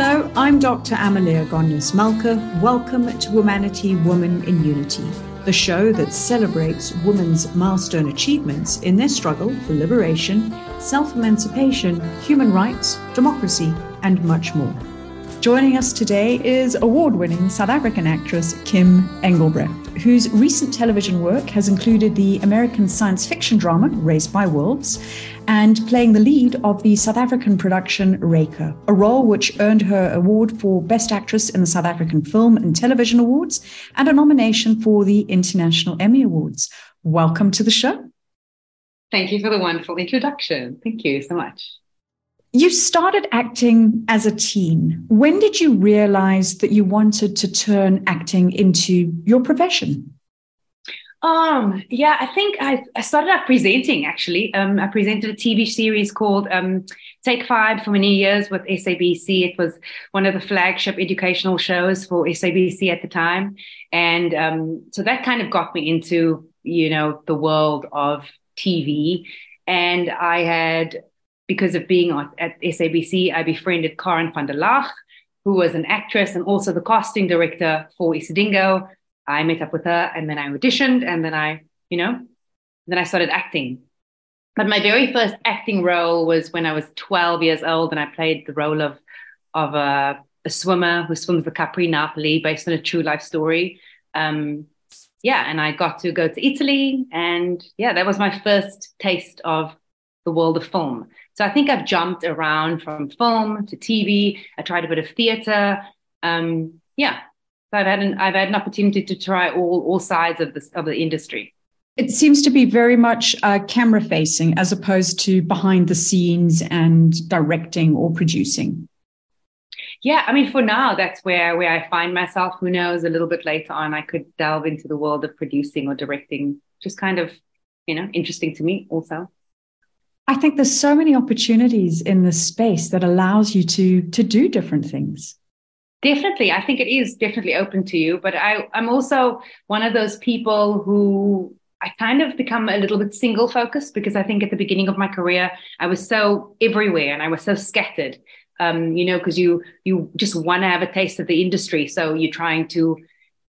Hello, I'm Dr. Amaleya Goneos-Malka. Welcome to Womanity Woman in Unity, the show that celebrates women's milestone achievements in their struggle for liberation, self emancipation, human rights, democracy, and much more. Joining us today is award winning South African actress Kim Engelbrecht, whose recent television work has included the American science fiction drama Raised by Wolves and playing the lead of the South African production Reyka, a role which earned her award for Best Actress in the South African Film and Television Awards and a nomination for the International Emmy Awards. Welcome to the show. Thank you for the wonderful introduction. Thank you so much. You started acting as a teen. When did you realize that you wanted to turn acting into your profession? Um, yeah, I think I, I started out presenting actually. Um, I presented a TV series called um, Take Five for many years with SABC. It was one of the flagship educational shows for SABC at the time. And um, so that kind of got me into, you know, the world of TV. And I had because of being at SABC, I befriended Karen van der Lag, who was an actress and also the casting director for Isidingo. I met up with her and then I auditioned and then I, you know, then I started acting. But my very first acting role was when I was 12 years old and I played the role of, of a, a swimmer who swims the Capri Napoli based on a true life story. Um, yeah, and I got to go to Italy and yeah, that was my first taste of the world of film. So I think I've jumped around from film to TV. I tried a bit of theater. Um, yeah, so I've had an I've had an opportunity to try all all sides of this of the industry. It seems to be very much uh, camera facing as opposed to behind the scenes and directing or producing. Yeah, I mean, for now, that's where where I find myself. Who knows? A little bit later on, I could delve into the world of producing or directing. Just kind of, you know, interesting to me also. I think there's so many opportunities in this space that allows you to to do different things. Definitely. I think it is definitely open to you. But I, I'm also one of those people who I kind of become a little bit single focused because I think at the beginning of my career, I was so everywhere and I was so scattered. Um, you know, because you you just want to have a taste of the industry. So you're trying to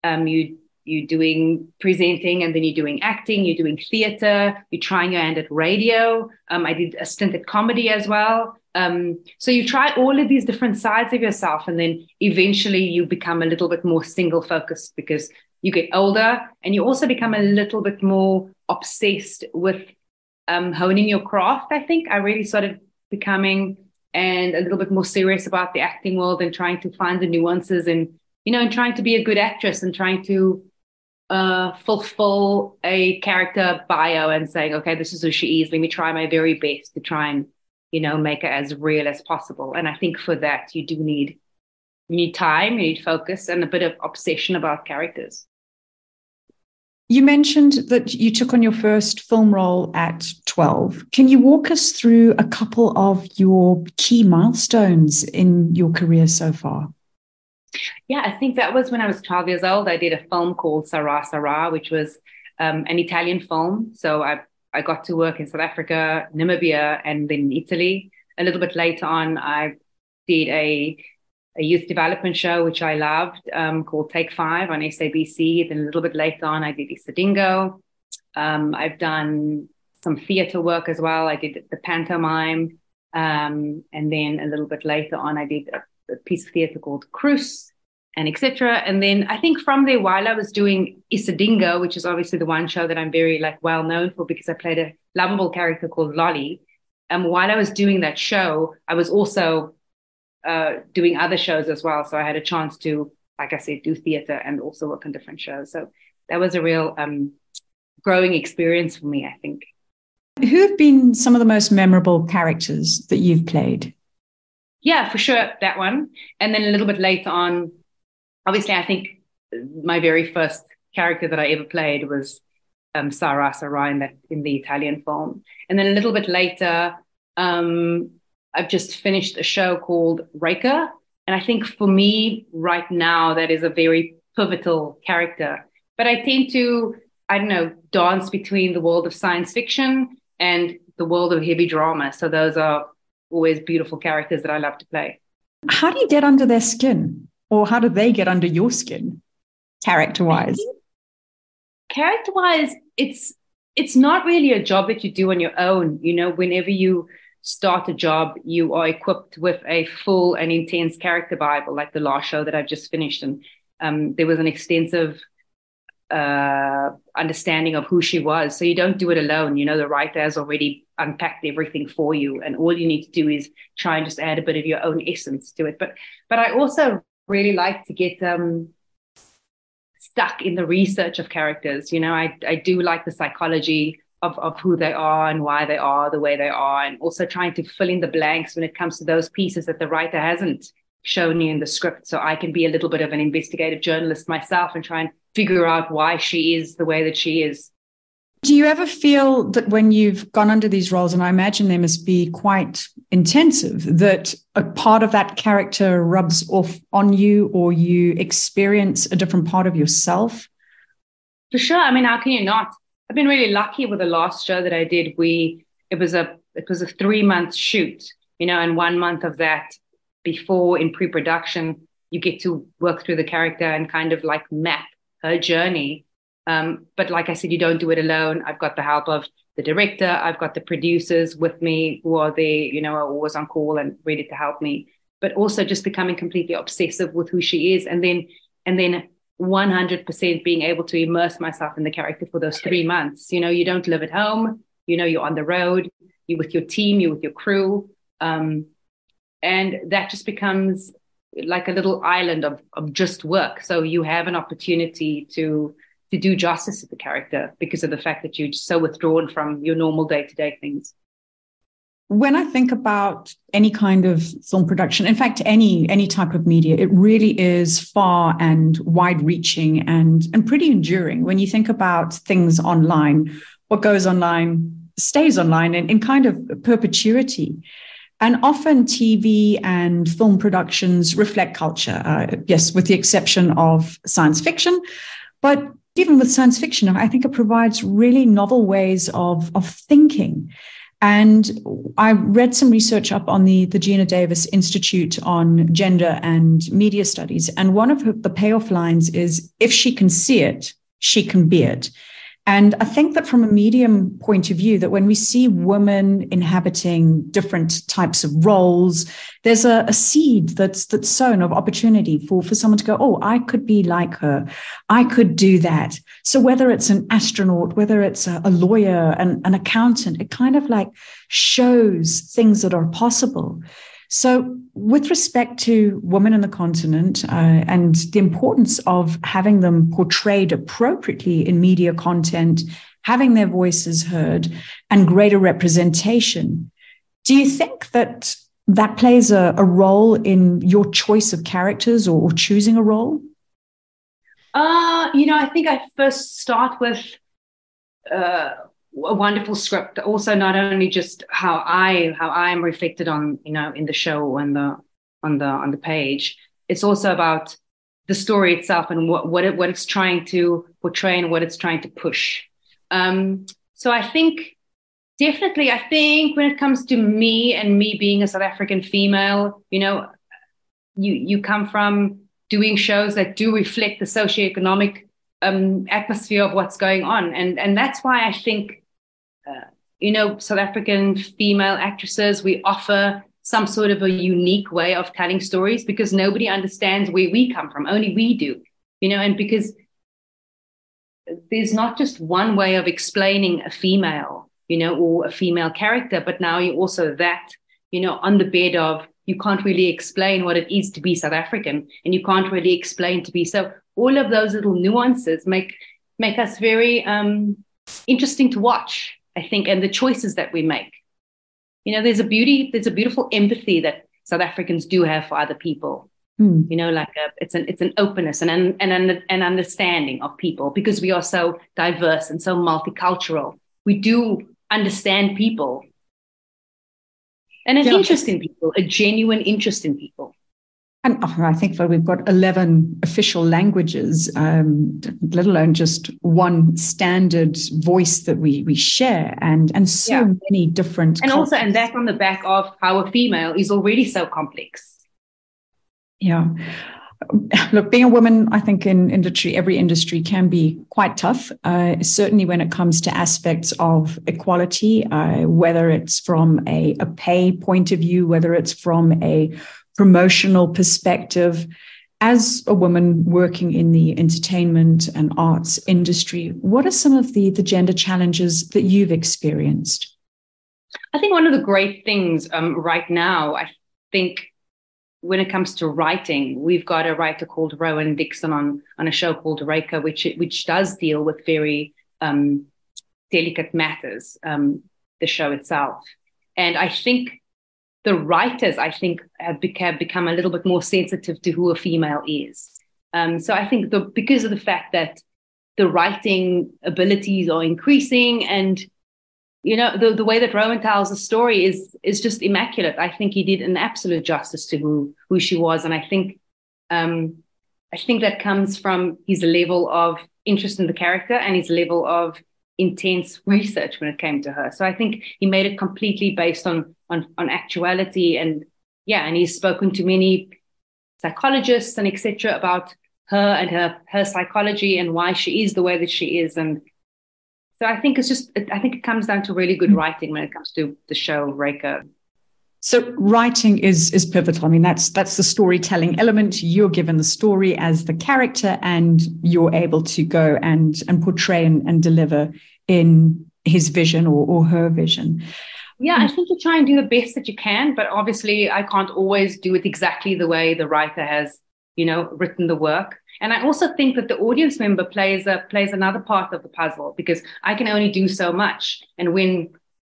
um, you you're doing presenting and then you're doing acting, you're doing theater, you're trying your hand at radio. Um, I did a stint at comedy as well. Um, so you try all of these different sides of yourself, and then eventually you become a little bit more single focused because you get older and you also become a little bit more obsessed with um, honing your craft. I think I really started becoming and a little bit more serious about the acting world and trying to find the nuances and you know and trying to be a good actress and trying to uh, fulfill a character bio and saying, okay, this is who she is. Let me try my very best to try and, you know, make it as real as possible. And I think for that, you do need you need time, you need focus, and a bit of obsession about characters. You mentioned that you took on your first film role at 12. Can you walk us through a couple of your key milestones in your career so far? Yeah, I think that was when I was 12 years old. I did a film called Sarahsarà, which was um, an Italian film. So I, I got to work in South Africa, Namibia, and then Italy. A little bit later on, I did a, a youth development show, which I loved, um, called Take Five on SABC. Then a little bit later on, I did Isidingo. Um, I've done some theater work as well. I did the pantomime. Um, and then a little bit later on, I did a a piece of theatre called Cruz and etc. And then I think from there, while I was doing Isidingo, which is obviously the one show that I'm very like well known for because I played a lovable character called Lolly. And um, while I was doing that show, I was also uh, doing other shows as well. So I had a chance to, like I said, do theatre and also work on different shows. So that was a real um, growing experience for me, I think. Who have been some of the most memorable characters that you've played? Yeah, for sure, that one. And then a little bit later on, obviously, I think my very first character that I ever played was um, Sarà Sarà in, that, in the Italian film. And then a little bit later, um, I've just finished a show called Reyka. And I think for me right now, that is a very pivotal character. But I tend to, I don't know, dance between the world of science fiction and the world of heavy drama. So those are always beautiful characters that I love to play. How do you get under their skin? Or how do they get under your skin, character wise? Character wise, it's it's not really a job that you do on your own. You know, whenever you start a job, you are equipped with a full and intense character Bible, like the last show that I've just finished. And um, there was an extensive uh, understanding of who she was. So you don't do it alone. You know, the writer has already unpacked everything for you, and all you need to do is try and just add a bit of your own essence to it. But but I also really like to get um, stuck in the research of characters. You know, I I do like the psychology of of who they are and why they are the way they are, and also trying to fill in the blanks when it comes to those pieces that the writer hasn't shown you in the script. So I can be a little bit of an investigative journalist myself and try and figure out why she is the way that she is. Do you ever feel that when you've gone under these roles, and I imagine they must be quite intensive, that a part of that character rubs off on you or you experience a different part of yourself? For sure. I mean, how can you not? I've been really lucky with the last show that I did. We it was a it was a three month shoot, you know, and one month of that before in pre-production, you get to work through the character and kind of like map her journey. Um, but like I said, you don't do it alone. I've got the help of the director. I've got the producers with me who are there, you know, are always on call and ready to help me. But also just becoming completely obsessive with who she is, and then and then 100% being able to immerse myself in the character for those three months. You know, you don't live at home. You know, you're on the road. You're with your team. You're with your crew. Um, and that just becomes like a little island of, of just work. So you have an opportunity to to do justice to the character because of the fact that you're so withdrawn from your normal day to day things. When I think about any kind of film production, in fact, any any type of media, it really is far and wide reaching and and pretty enduring. When you think about things online, what goes online stays online in, in kind of perpetuity. And often TV and film productions reflect culture, uh, yes, with the exception of science fiction. But even with science fiction, I think it provides really novel ways of, of thinking. And I read some research up on the, the Geena Davis Institute on gender and media studies. And one of the payoff lines is if she can see it, she can be it. And I think that from a medium point of view, that when we see women inhabiting different types of roles, there's a, a, seed that's that's sown of opportunity for, for someone to go, oh, I could be like her. I could do that. So whether it's an astronaut, whether it's a, a lawyer, an, an accountant, it kind of like shows things that are possible. So, with respect to women in the continent uh, and the importance of having them portrayed appropriately in media content, having their voices heard, and greater representation, do you think that that plays a, a role in your choice of characters or, or choosing a role? Uh, you know, I think I first start with uh, a wonderful script also not only just how i how i am reflected on you know in the show and the on the on the page it's also about the story itself and what what it what it's trying to portray and what it's trying to push um so i think definitely i think when it comes to me and me being a south african female you know you you come from doing shows that do reflect the socioeconomic um, atmosphere of what's going on. And, and that's why I think, uh, you know, South African female actresses, we offer some sort of a unique way of telling stories because nobody understands where we come from. Only we do, you know, and because there's not just one way of explaining a female, you know, or a female character, but now you also that, you know, on the bed of you can't really explain what it is to be South African and you can't really explain to be so all of those little nuances make make us very um, interesting to watch i think and the choices that we make. You know there's a beauty there's a beautiful empathy that south africans do have for other people. Mm. you know like a, it's an it's an openness and an, an an understanding of people because we are so diverse and so multicultural. We do understand people. And an yeah. interest in people a genuine interest in people and oh, I think that we've got 11 official languages, um, let alone just one standard voice that we, we share and, and so yeah. many different. And cultures. also, and that on the back of how a female is already so complex. Yeah. Look, being a woman, I think in, industry, every industry can be quite tough, uh, certainly when it comes to aspects of equality, uh, whether it's from a, a pay point of view, whether it's from a promotional perspective. As a woman working in the entertainment and arts industry, what are some of the, the gender challenges that you've experienced? I think one of the great things um, right now, I think when it comes to writing, we've got a writer called Rohan Dickson on on a show called Reyka, which which does deal with very um, delicate matters. Um, the show itself, and I think the writers, I think, have become, a little bit more sensitive to who a female is. Um, so I think the, because of the fact that the writing abilities are increasing and you know the, the way that rohan tells the story is is just immaculate i think he did an absolute justice to who who she was and i think um i think that comes from his level of interest in the character and his level of intense research when it came to her so i think he made it completely based on on on actuality and yeah and he's spoken to many psychologists and etc about her and her her psychology and why she is the way that she is and so I think it's just, I think it comes down to really good mm. writing when it comes to the show Reyka. So writing is is pivotal. I mean, that's that's the storytelling element. You're given the story as the character, and you're able to go and and portray and, and deliver in his vision or, or her vision. Yeah, I think you try and do the best that you can, but obviously I can't always do it exactly the way the writer has, you know, written the work. And I also think that the audience member plays a plays another part of the puzzle because I can only do so much. And when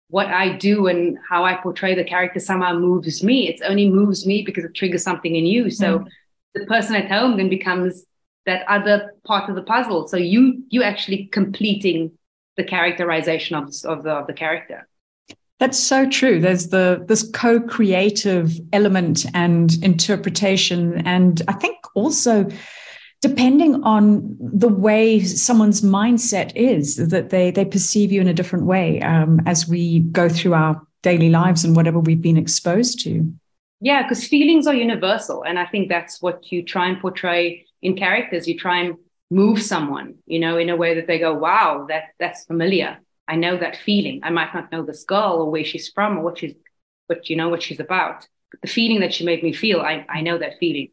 what I do and how I portray the character somehow moves me, it only moves me because it triggers something in you. So mm. the person at home then becomes that other part of the puzzle. So you you actually completing the characterization of, of the of the character. That's so true. There's the this co-creative element and interpretation, and I think also depending on the way someone's mindset is that they they perceive you in a different way um, as we go through our daily lives and whatever we've been exposed to yeah because feelings are universal and i think that's what you try and portray in characters you try and move someone you know in a way that they go wow that that's familiar i know that feeling i might not know this girl or where she's from or what she's but you know what she's about but the feeling that she made me feel i, I know that feeling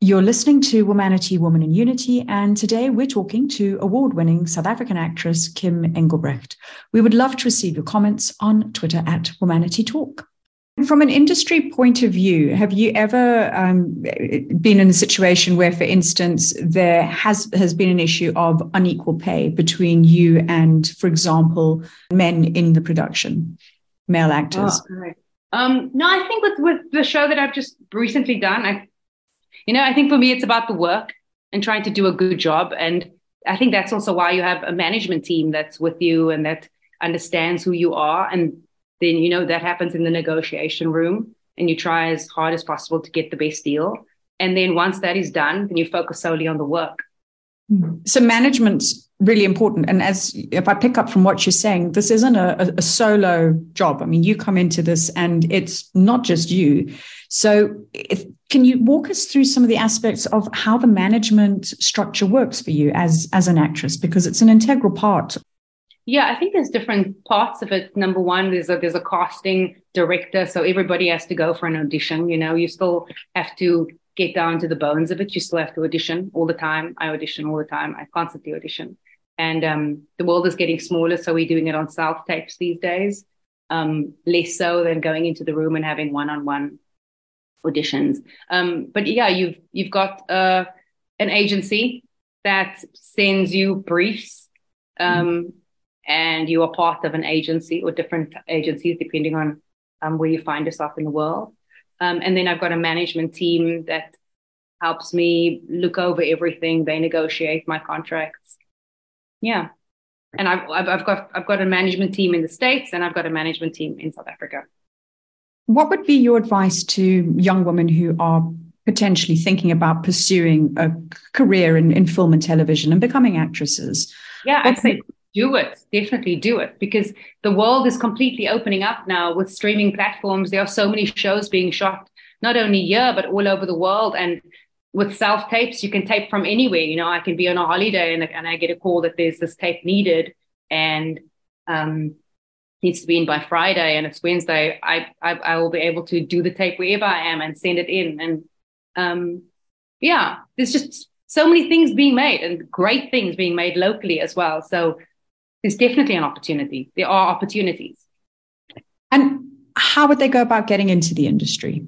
you're listening to Womanity, Woman in Unity, and today we're talking to award winning South African actress Kim Engelbrecht. We would love to receive your comments on Twitter at Womanity Talk. From an industry point of view, have you ever um, been in a situation where, for instance, there has, has been an issue of unequal pay between you and, for example, men in the production, male actors? Oh, um, no, I think with, with the show that I've just recently done, I you know, I think for me, it's about the work and trying to do a good job. And I think that's also why you have a management team that's with you and that understands who you are. And then, you know, that happens in the negotiation room and you try as hard as possible to get the best deal. And then once that is done, then you focus solely on the work. Hmm. So management's really important. And as if I pick up from what you're saying, this isn't a, a, solo job. I mean, you come into this and it's not just you. So if, can you walk us through some of the aspects of how the management structure works for you as, as an actress? Because it's an integral part. Yeah, I think there's different parts of it. Number one, there's a there's a casting director, so everybody has to go for an audition. You know, you still have to get down to the bones of it. You still have to audition all the time. I audition all the time. I constantly audition. And um, the world is getting smaller, so we're doing it on self tapes these days, um, less so than going into the room and having one on one auditions. Um, but yeah, you've you've got uh, an agency that sends you briefs, mm. And you are part of an agency or different agencies depending on um, where you find yourself in the world. Um, and then I've got a management team that helps me look over everything. They negotiate my contracts. Yeah. And I've, I've, I've got I've got a management team in the States and I've got a management team in South Africa. What would be your advice to young women who are potentially thinking about pursuing a career in, in film and television and becoming actresses? Yeah, I'd say do it. Definitely do it because the world is completely opening up now with streaming platforms. There are so many shows being shot not only here, but all over the world. And with self tapes, you can tape from anywhere. You know, I can be on a holiday and, and I get a call that there's this tape needed and um, needs to be in by Friday and it's Wednesday. I, I, I will be able to do the tape wherever I am and send it in. And um, yeah, there's just so many things being made and great things being made locally as well. So there's definitely an opportunity. There are opportunities. And how would they go about getting into the industry?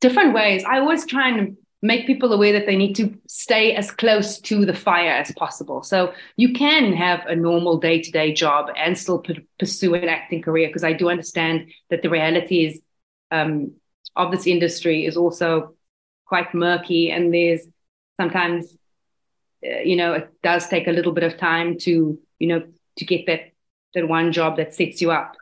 Different ways. I always try and make people aware that they need to stay as close to the fire as possible. So you can have a normal day to day job and still p- pursue an acting career because I do understand that the reality is um, of this industry is also quite murky and there's sometimes uh, you know it does take a little bit of time to you know to get that that one job that sets you up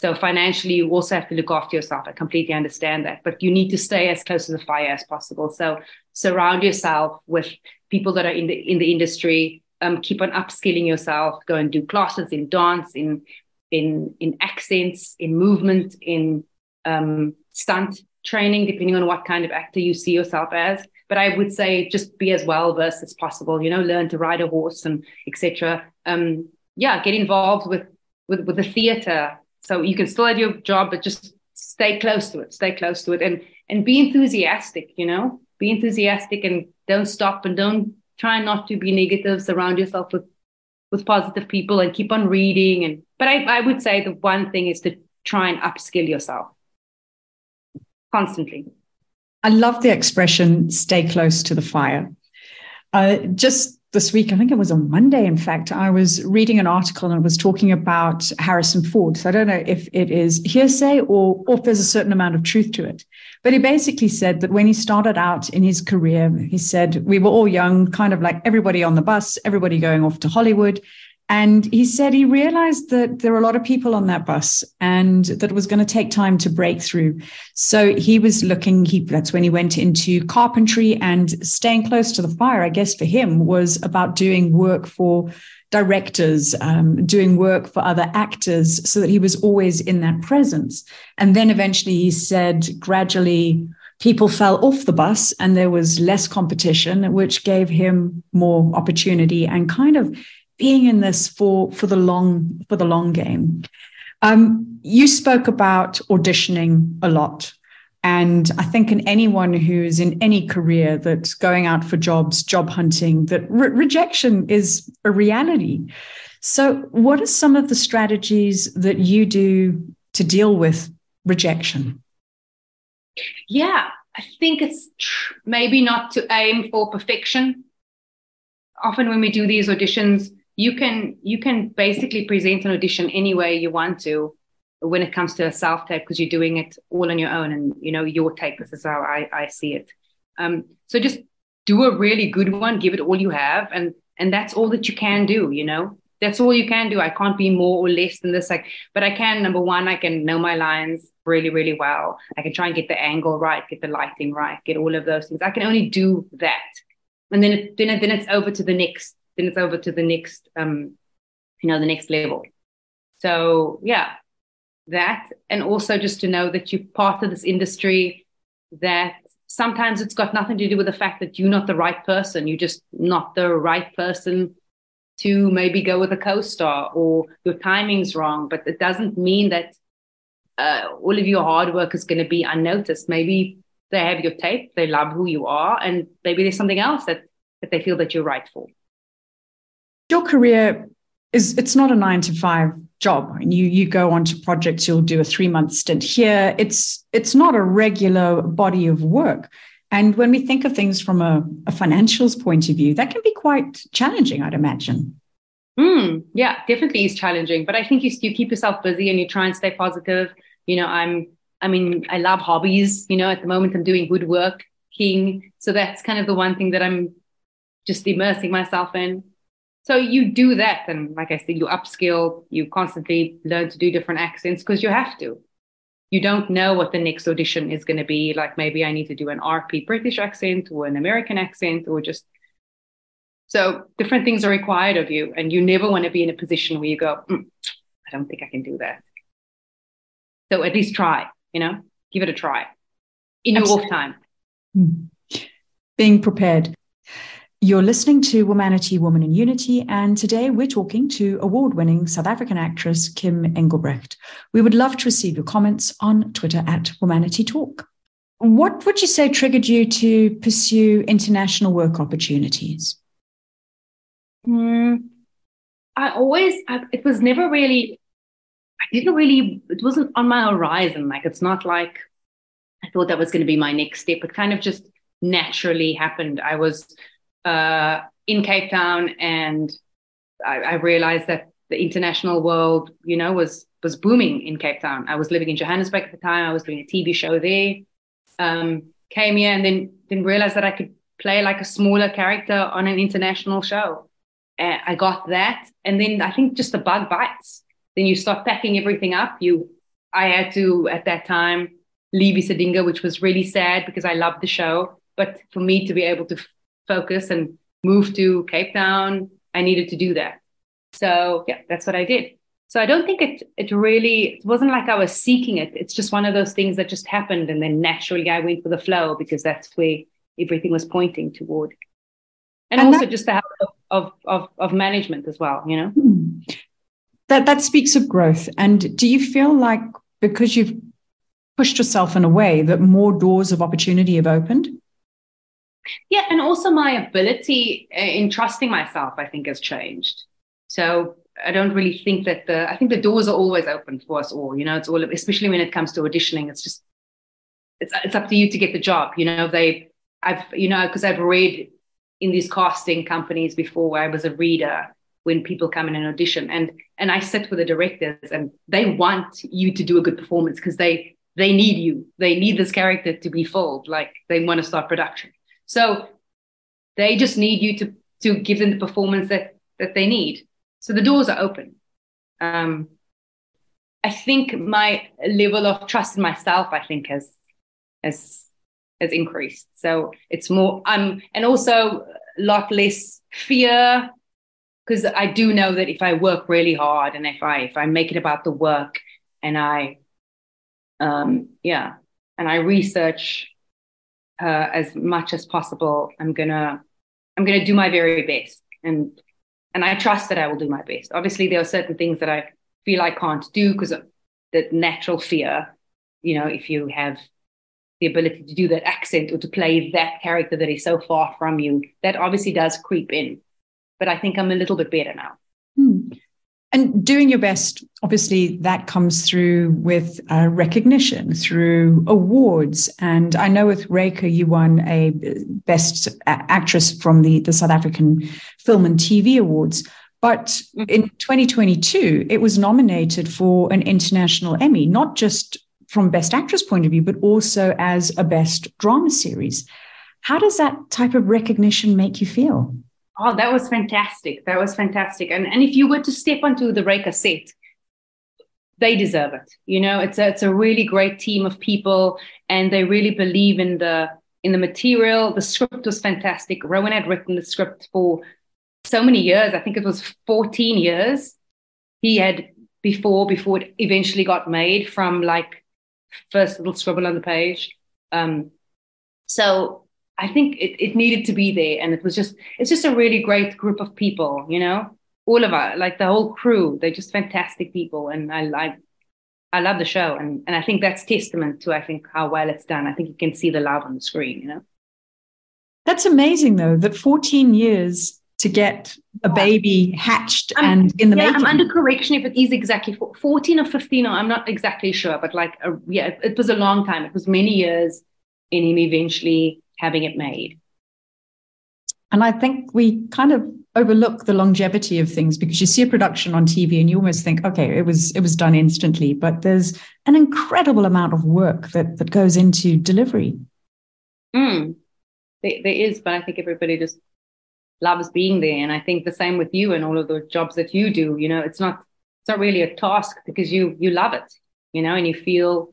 so financially, you also have to look after yourself. I completely understand that, but you need to stay as close to the fire as possible. So surround yourself with people that are in the in the industry. Um, keep on upskilling yourself. Go and do classes in dance, in in in accents, in movement, in um, stunt training, depending on what kind of actor you see yourself as. But I would say just be as well versed as possible. You know, learn to ride a horse and etc. Um, yeah, get involved with with with the theater so you can still have your job, but just stay close to it, stay close to it and and be enthusiastic, you know, be enthusiastic and don't stop and don't try not to be negative. Surround yourself with with positive people and keep on reading. And but I, I would say the one thing is to try and upskill yourself constantly. I love the expression stay close to the fire. Uh, just this week, I think it was on Monday, in fact, I was reading an article and it was talking about Harrison Ford. So I don't know if it is hearsay or, or if there's a certain amount of truth to it. But he basically said that when he started out in his career, he said, we were all young, kind of like everybody on the bus, everybody going off to Hollywood. And he said he realized that there were a lot of people on that bus and that it was going to take time to break through. So he was looking, he, that's when he went into carpentry and staying close to the fire, I guess for him was about doing work for directors, um, doing work for other actors so that he was always in that presence. And then eventually he said gradually, people fell off the bus and there was less competition, which gave him more opportunity and kind of being in this for for the long for the long game. Um, you spoke about auditioning a lot. And I think in anyone who's in any career that's going out for jobs, job hunting, that re- rejection is a reality. So, what are some of the strategies that you do to deal with rejection? Yeah, I think it's tr- maybe not to aim for perfection. Often, when we do these auditions, you can you can basically present an audition any way you want to when it comes to a self tape because you're doing it all on your own and you know your take this is how i i see it. Um, so just do a really good one give it all you have and and that's all that you can do you know? That's all you can do. I can't be more or less than this. Like but i can number one i can know my lines really really well. I can try and get the angle right get the lighting right get all of those things. I can only do that. And then then, then it's over to the next then it's over to the next um you know the next level. So yeah that and also just to know that you're part of this industry that sometimes it's got nothing to do with the fact that you're not the right person you're just not the right person to maybe go with a co-star or your timing's wrong. But it doesn't mean that uh, all of your hard work is going to be unnoticed. Maybe they have your tape they love who you are and maybe there's something else that that they feel that you're right for your career is it's not a nine to five job. And you you go on to projects you'll do a three month stint here. It's it's not a regular body of work. And when we think of things from a, a financials point of view that can be quite challenging i'd imagine. Mm, yeah definitely is challenging. But i think you, you keep yourself busy and you try and stay positive. You know i'm i mean i love hobbies. You know at the moment i'm doing woodwork king so that's kind of the one thing that i'm just immersing myself in so you do that and like i said you upskill you constantly learn to do different accents because you have to you don't know what the next audition is going to be like maybe i need to do an rp british accent or an american accent or just so different things are required of you and you never want to be in a position where you go mm, i don't think i can do that so at least try you know give it a try in your off time. Hmm. Being prepared. You're listening to Womanity, Woman in Unity, and today we're talking to award winning South African actress Kim Engelbrecht. We would love to receive your comments on Twitter at Womanity Talk. What would you say triggered you to pursue international work opportunities? Mm, I always, I, it was never really, I didn't really, it wasn't on my horizon. Like, it's not like I thought that was going to be my next step. It kind of just naturally happened. I was uh, in Cape Town, and I, I, realized that the international world, you know, was was booming in Cape Town. I was living in Johannesburg at the time. I was doing a TV show there. Um, came here and then then realized that I could play like a smaller character on an international show. And I got that, and then I think just the bug bites. Then you start packing everything up. You, I had to at that time leave Isidingo, which was really sad because I loved the show. But for me to be able to focus and move to Cape Town, I needed to do that. So yeah, that's what I did. So I don't think it it really it wasn't like I was seeking it. It's just one of those things that just happened, and then naturally I went for the flow because that's where everything was pointing toward. And, and also that, just the help of, of of management as well, you know. Hmm. That that speaks of growth. And do you feel like because you've pushed yourself in a way that more doors of opportunity have opened? Yeah, and also my ability uh, in trusting myself, I think, has changed. So I don't really think that the I think the doors are always open for us all. You know, it's all especially when it comes to auditioning. It's just it's it's up to you to get the job. You know, they I've you know because I've read in these casting companies before where I was a reader when people come in and audition and and I sit with the directors and they want you to do a good performance because they they need you. They need this character to be filled. Like they want to start production. So they just need you to to give them the performance that that they need. So the doors are open. Um, I think my level of trust in myself, I think, has has has increased. So it's more um and also a lot less fear because I do know that if I work really hard and if I if I make it about the work and I um yeah and I research uh, as much as possible. I'm gonna I'm gonna do my very best, and and I trust that I will do my best. Obviously, there are certain things that I feel I can't do because of the natural fear. You know, if you have the ability to do that accent or to play that character that is so far from you, that obviously does creep in. But I think I'm a little bit better now. And doing your best, obviously, that comes through with uh, recognition, through awards. And I know with Reyka, you won a Best Actress from the, the South African Film and TV Awards. But mm-hmm. in 2022, it was nominated for an international Emmy, not just from Best Actress point of view, but also as a Best Drama Series. How does that type of recognition make you feel? Oh, that was fantastic. That was fantastic. And and if you were to step onto the Reyka set, they deserve it. You know, it's a it's a really great team of people, and they really believe in the in the material. The script was fantastic. Rohan had written the script for so many years. I think it was 14 years. He had before before it eventually got made from like first little scribble on the page. Um, so I think it, it needed to be there. And it was just, it's just a really great group of people, you know, all of us, like the whole crew, they're just fantastic people. And I like, I love the show. And, and I think that's testament to, I think, how well it's done. I think you can see the love on the screen, you know. That's amazing though, that 14 years to get a baby hatched I'm, and in the yeah, making. I'm under correction if it is exactly 14 or 15, or I'm not exactly sure, but like, a, yeah, it, it was a long time. It was many years in him eventually having it made. And I think we kind of overlook the longevity of things because you see a production on TV and you almost think, okay, it was it was done instantly, but there's an incredible amount of work that that goes into delivery. Mm, there, there is, but I think everybody just loves being there, and I think the same with you and all of the jobs that you do. You know, it's not it's not really a task because you you love it, you know, and you feel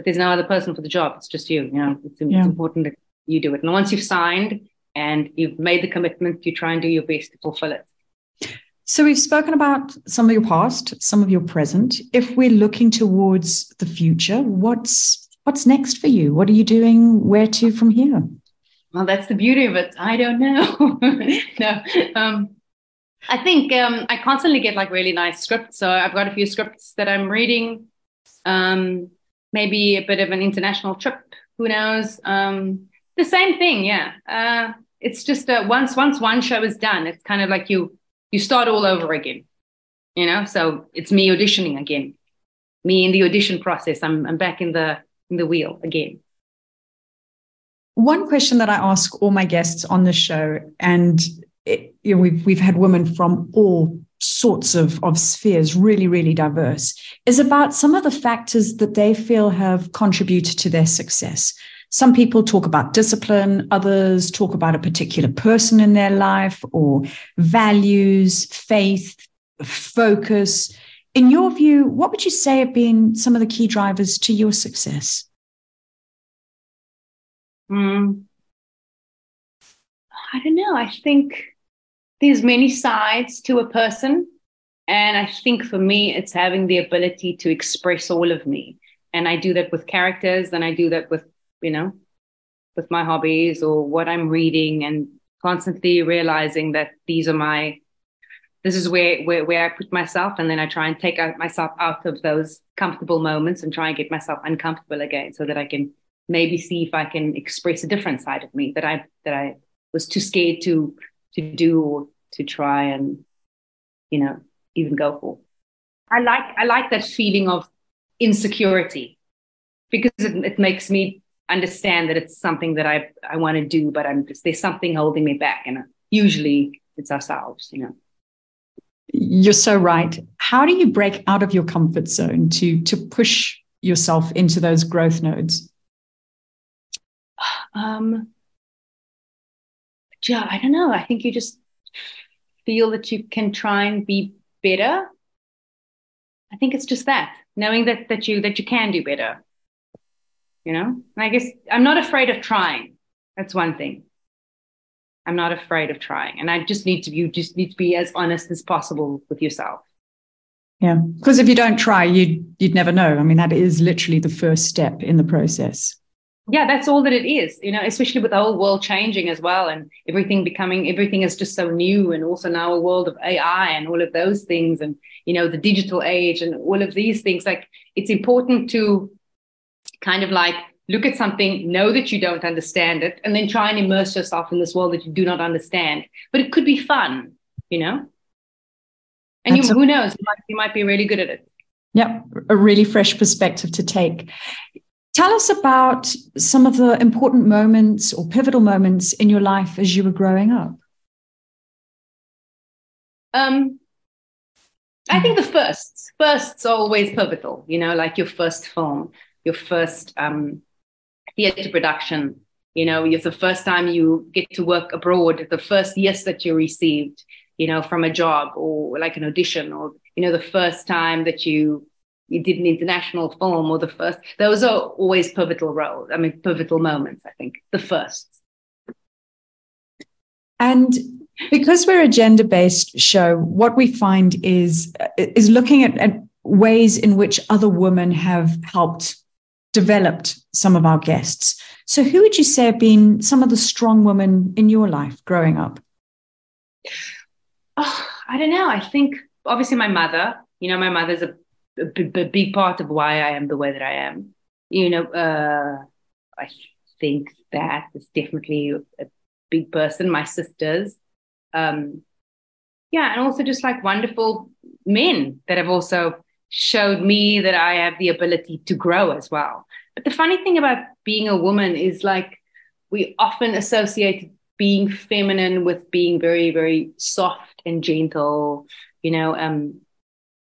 but there's no other person for the job. It's just you. You know, it's, yeah. it's important that you do it. And once you've signed and you've made the commitment, you try and do your best to fulfill it. So we've spoken about some of your past, some of your present. If we're looking towards the future, what's what's next for you? What are you doing? Where to from here? Well, that's the beauty of it. I don't know. no. Um, I think um, I constantly get like really nice scripts. So I've got a few scripts that I'm reading. Um, maybe a bit of an international trip. Who knows? Um, the same thing, yeah. Uh, it's just once once one show is done, it's kind of like you you start all over again. You know, so it's me auditioning again, me in the audition process. I'm I'm back in the in the wheel again. One question that I ask all my guests on the show, and it, you know, we've we've had women from all sorts of, of spheres, really, really diverse, is about some of the factors that they feel have contributed to their success. Some people talk about discipline, others talk about a particular person in their life or values, faith, focus. In your view, what would you say have been some of the key drivers to your success? Mm. I don't know. I think there's many sides to a person. And I think for me, it's having the ability to express all of me. And I do that with characters and I do that with, you know, with my hobbies or what I'm reading and constantly realizing that these are my, this is where, where, where I put myself. And then I try and take out myself out of those comfortable moments and try and get myself uncomfortable again so that I can maybe see if I can express a different side of me that I, that I was too scared to to do or to try and you know even go for. I like i like that feeling of insecurity because it, it makes me understand that it's something that i i want to do but i'm just there's something holding me back and usually it's ourselves you know. You're so right. How do you break out of your comfort zone to to push yourself into those growth nodes? Um yeah, I don't know. I think you just feel that you can try and be better. I think it's just that knowing that that you that you can do better. You know, and I guess I'm not afraid of trying. That's one thing. I'm not afraid of trying, and I just need to. You just need to be as honest as possible with yourself. Yeah, because if you don't try, you'd you'd never know. I mean, that is literally the first step in the process yeah that's all that it is you know especially with the whole world changing as well and everything becoming everything is just so new and also now a world of ai and all of those things and you know the digital age and all of these things. Like it's important to kind of like look at something know that you don't understand it and then try and immerse yourself in this world that you do not understand. But it could be fun you know? And you, who knows you might, you might be really good at it. Yep, a really fresh perspective to take. Tell us about some of the important moments or pivotal moments in your life as you were growing up. Um, I think the firsts, firsts are always pivotal, you know, like your first film, your first um, theater production, you know, it's the first time you get to work abroad, the first yes that you received, you know, from a job or like an audition, or, you know, the first time that you you did an international film or the first those are always pivotal roles i mean pivotal moments i think the first. And because we're a gender based show what we find is is looking at, at ways in which other women have helped developed some of our guests. So who would you say have been some of the strong women in your life growing up? Oh, i don't know. I think obviously my mother. You know my mother's a a big part of why I am the way that I am. You know, uh, I think that is definitely a big person. My sisters, um, yeah, and also just like wonderful men that have also showed me that I have the ability to grow as well. But the funny thing about being a woman is like we often associate being feminine with being very, very soft and gentle. You know, um,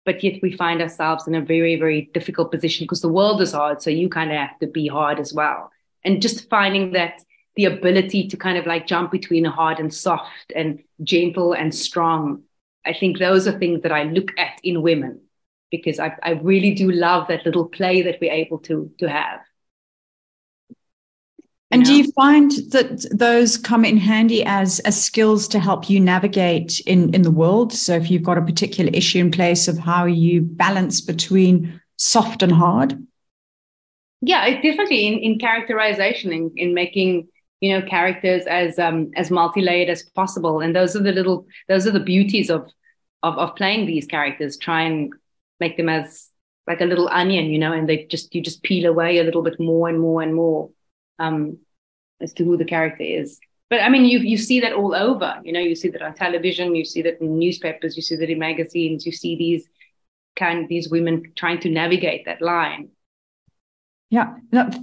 but yet we find ourselves in a very very difficult position because the world is hard so you kind of have to be hard as well. And just finding that the ability to kind of like jump between hard and soft and gentle and strong i think those are things that i look at in women because i, I really do love that little play that we're able to to have and do you find that those come in handy as as skills to help you navigate in in the world? So if you've got a particular issue in place of how you balance between soft and hard. Yeah, it definitely in, in characterization, in, in making you know characters as um as multi-layered as possible and those are the little those are the beauties of of of playing these characters try and make them as like a little onion you know and they just you just peel away a little bit more and more and more um as to who the character is but i mean you you see that all over you know you see that on television you see that in newspapers you see that in magazines you see these kind these women trying to navigate that line yeah,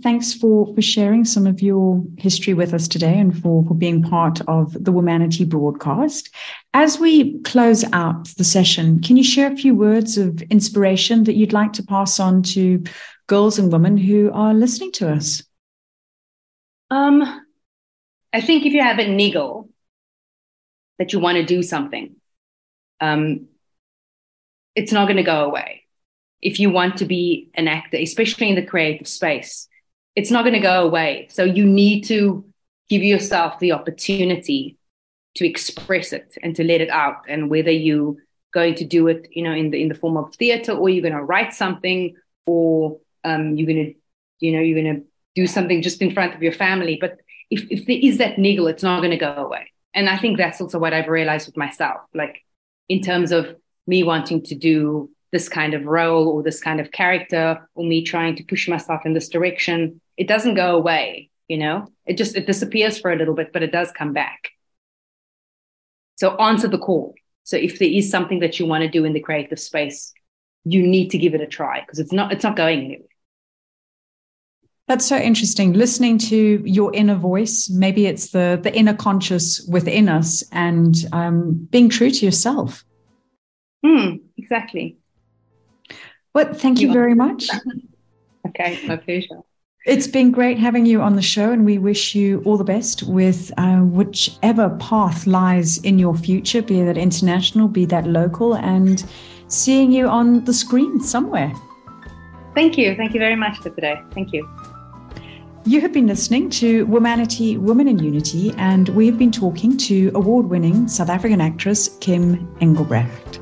thanks for, for sharing some of your history with us today and for, for being part of the Womanity broadcast. As we close out the session, can you share a few words of inspiration that you'd like to pass on to girls and women who are listening to us? Um, I think if you have a niggle that you want to do something, um, it's not going to go away if you want to be an actor, especially in the creative space, it's not going to go away. So you need to give yourself the opportunity to express it and to let it out. And whether you're going to do it, you know, in the in the form of theater, or you're going to write something, or um, you're going to, you know, you're going to do something just in front of your family. But if if there is that niggle, it's not going to go away. And I think that's also what I've realized with myself, like in terms of me wanting to do this kind of role or this kind of character or me trying to push myself in this direction it doesn't go away you know it just it disappears for a little bit but it does come back so answer the call so if there is something that you want to do in the creative space you need to give it a try because it's not it's not going anywhere that's so interesting listening to your inner voice maybe it's the the inner conscious within us and um, being true to yourself mm, exactly well, thank you, you very much. okay, my pleasure. It's been great having you on the show, and we wish you all the best with uh, whichever path lies in your future, be that international, be that local, and seeing you on the screen somewhere. Thank you. Thank you very much for today. Thank you. You have been listening to Womanity, Women in Unity, and we have been talking to award winning South African actress Kim Engelbrecht.